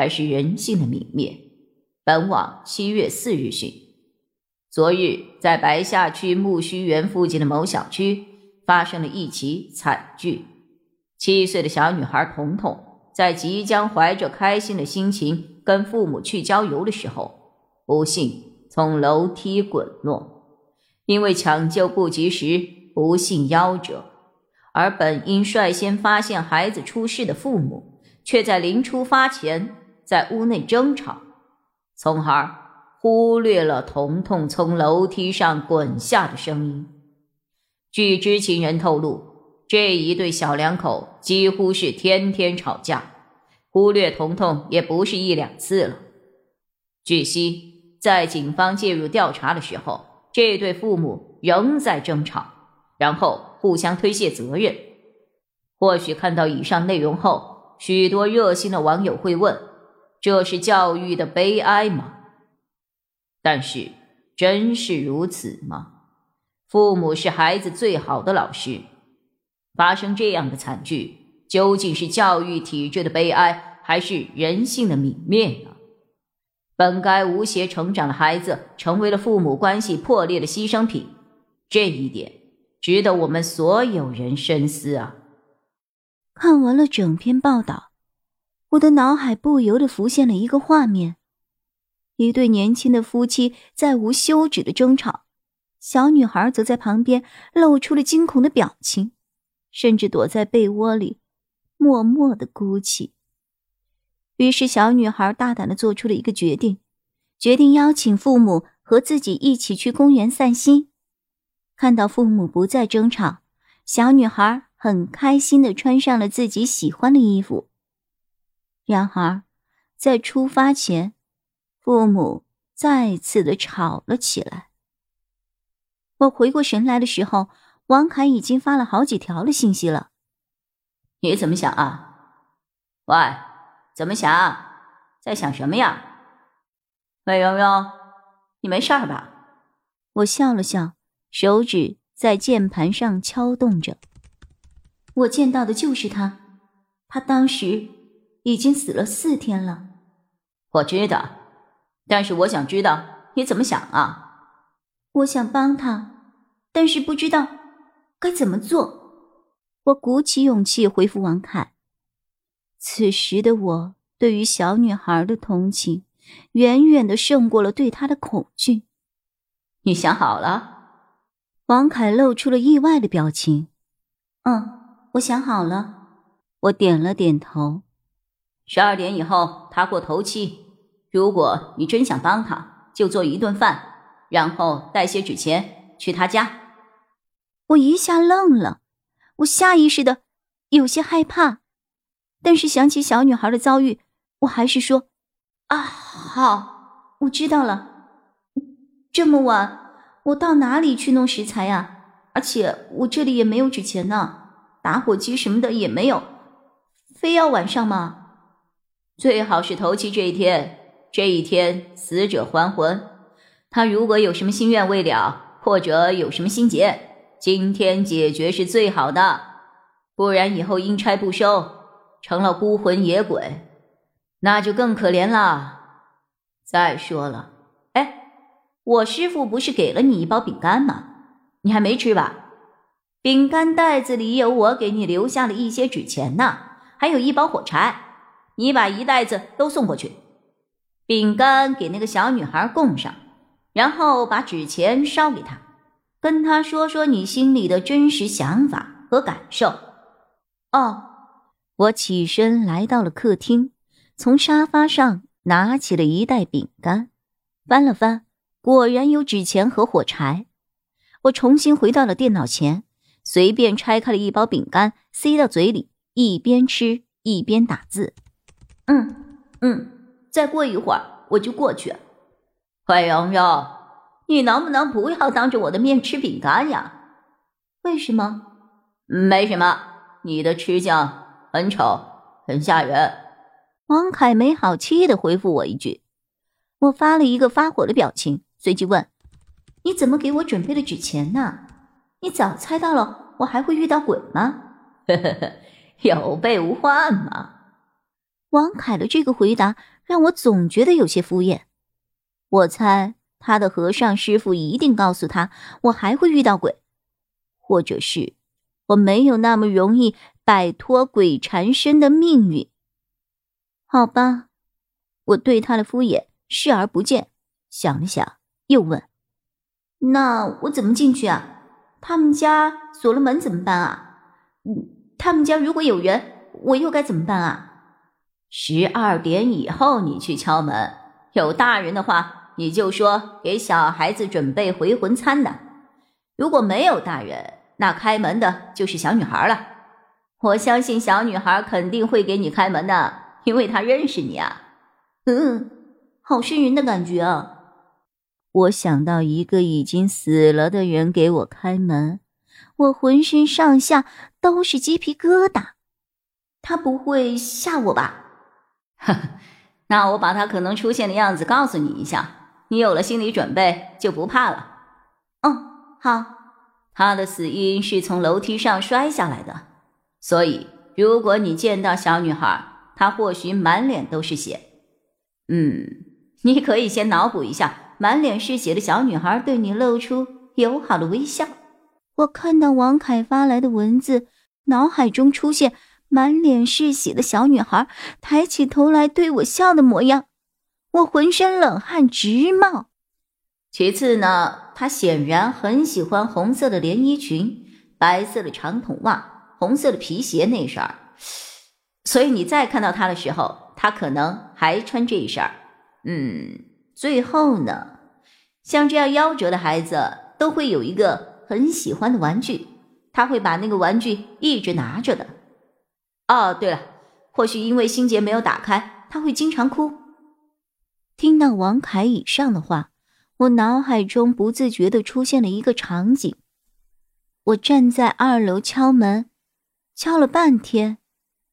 还是人性的泯灭。本网七月四日讯：昨日在白下区木须园附近的某小区发生了一起惨剧。七岁的小女孩彤彤在即将怀着开心的心情跟父母去郊游的时候，不幸从楼梯滚落，因为抢救不及时，不幸夭折。而本应率先发现孩子出事的父母，却在临出发前。在屋内争吵，从而忽略了彤彤从楼梯上滚下的声音。据知情人透露，这一对小两口几乎是天天吵架，忽略彤彤也不是一两次了。据悉，在警方介入调查的时候，这对父母仍在争吵，然后互相推卸责任。或许看到以上内容后，许多热心的网友会问。这是教育的悲哀吗？但是，真是如此吗？父母是孩子最好的老师，发生这样的惨剧，究竟是教育体制的悲哀，还是人性的泯灭呢？本该无邪成长的孩子，成为了父母关系破裂的牺牲品，这一点值得我们所有人深思啊！看完了整篇报道。我的脑海不由得浮现了一个画面：一对年轻的夫妻在无休止的争吵，小女孩则在旁边露出了惊恐的表情，甚至躲在被窝里默默的哭泣。于是，小女孩大胆的做出了一个决定，决定邀请父母和自己一起去公园散心。看到父母不再争吵，小女孩很开心的穿上了自己喜欢的衣服。然而，在出发前，父母再次的吵了起来。我回过神来的时候，王凯已经发了好几条的信息了。你怎么想啊？喂，怎么想？在想什么呀？魏蓉蓉，你没事吧？我笑了笑，手指在键盘上敲动着。我见到的就是他，他当时。已经死了四天了，我知道，但是我想知道你怎么想啊？我想帮他，但是不知道该怎么做。我鼓起勇气回复王凯。此时的我对于小女孩的同情，远远的胜过了对她的恐惧。你想好了？王凯露出了意外的表情。嗯，我想好了。我点了点头。十二点以后，他过头七。如果你真想帮他，就做一顿饭，然后带些纸钱去他家。我一下愣了，我下意识的有些害怕，但是想起小女孩的遭遇，我还是说：“啊，好，我知道了。这么晚，我到哪里去弄食材呀？而且我这里也没有纸钱呢，打火机什么的也没有，非要晚上吗？”最好是头七这一天，这一天死者还魂。他如果有什么心愿未了，或者有什么心结，今天解决是最好的。不然以后阴差不收，成了孤魂野鬼，那就更可怜了。再说了，哎，我师傅不是给了你一包饼干吗？你还没吃吧？饼干袋子里有我给你留下的一些纸钱呢，还有一包火柴。你把一袋子都送过去，饼干给那个小女孩供上，然后把纸钱烧给她，跟她说说你心里的真实想法和感受。哦，我起身来到了客厅，从沙发上拿起了一袋饼干，翻了翻，果然有纸钱和火柴。我重新回到了电脑前，随便拆开了一包饼干，塞到嘴里，一边吃一边打字。嗯嗯，再过一会儿我就过去。坏蓉蓉，你能不能不要当着我的面吃饼干呀？为什么？没什么，你的吃相很丑，很吓人。王凯没好气的回复我一句，我发了一个发火的表情，随即问：“你怎么给我准备了纸钱呢？你早猜到了我还会遇到鬼吗？”呵呵呵，有备无患嘛。王凯的这个回答让我总觉得有些敷衍。我猜他的和尚师傅一定告诉他我还会遇到鬼，或者是我没有那么容易摆脱鬼缠身的命运。好吧，我对他的敷衍视而不见。想了想，又问：“那我怎么进去啊？他们家锁了门怎么办啊？嗯，他们家如果有人，我又该怎么办啊？”十二点以后你去敲门，有大人的话，你就说给小孩子准备回魂餐的；如果没有大人，那开门的就是小女孩了。我相信小女孩肯定会给你开门的。因为她认识你啊，嗯，好瘆人的感觉啊！我想到一个已经死了的人给我开门，我浑身上下都是鸡皮疙瘩。他不会吓我吧？那我把他可能出现的样子告诉你一下，你有了心理准备就不怕了。嗯，好。他的死因是从楼梯上摔下来的，所以如果你见到小女孩，她或许满脸都是血，嗯，你可以先脑补一下，满脸是血的小女孩对你露出友好的微笑。我看到王凯发来的文字，脑海中出现满脸是血的小女孩抬起头来对我笑的模样，我浑身冷汗直冒。其次呢，她显然很喜欢红色的连衣裙、白色的长筒袜、红色的皮鞋那身儿。所以你再看到他的时候，他可能还穿这一身儿。嗯，最后呢，像这样夭折的孩子都会有一个很喜欢的玩具，他会把那个玩具一直拿着的。哦，对了，或许因为心结没有打开，他会经常哭。听到王凯以上的话，我脑海中不自觉的出现了一个场景：我站在二楼敲门，敲了半天。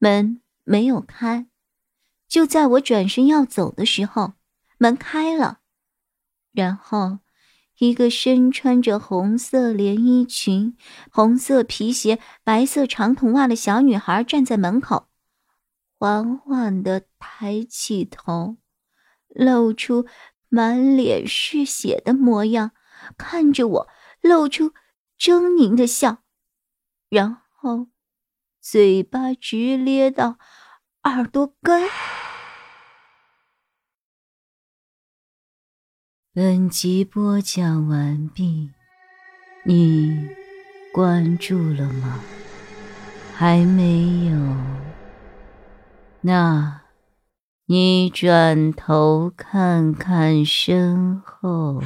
门没有开，就在我转身要走的时候，门开了，然后一个身穿着红色连衣裙、红色皮鞋、白色长筒袜的小女孩站在门口，缓缓的抬起头，露出满脸是血的模样，看着我，露出狰狞的笑，然后。嘴巴直咧到耳朵根。本集播讲完毕，你关注了吗？还没有？那，你转头看看身后。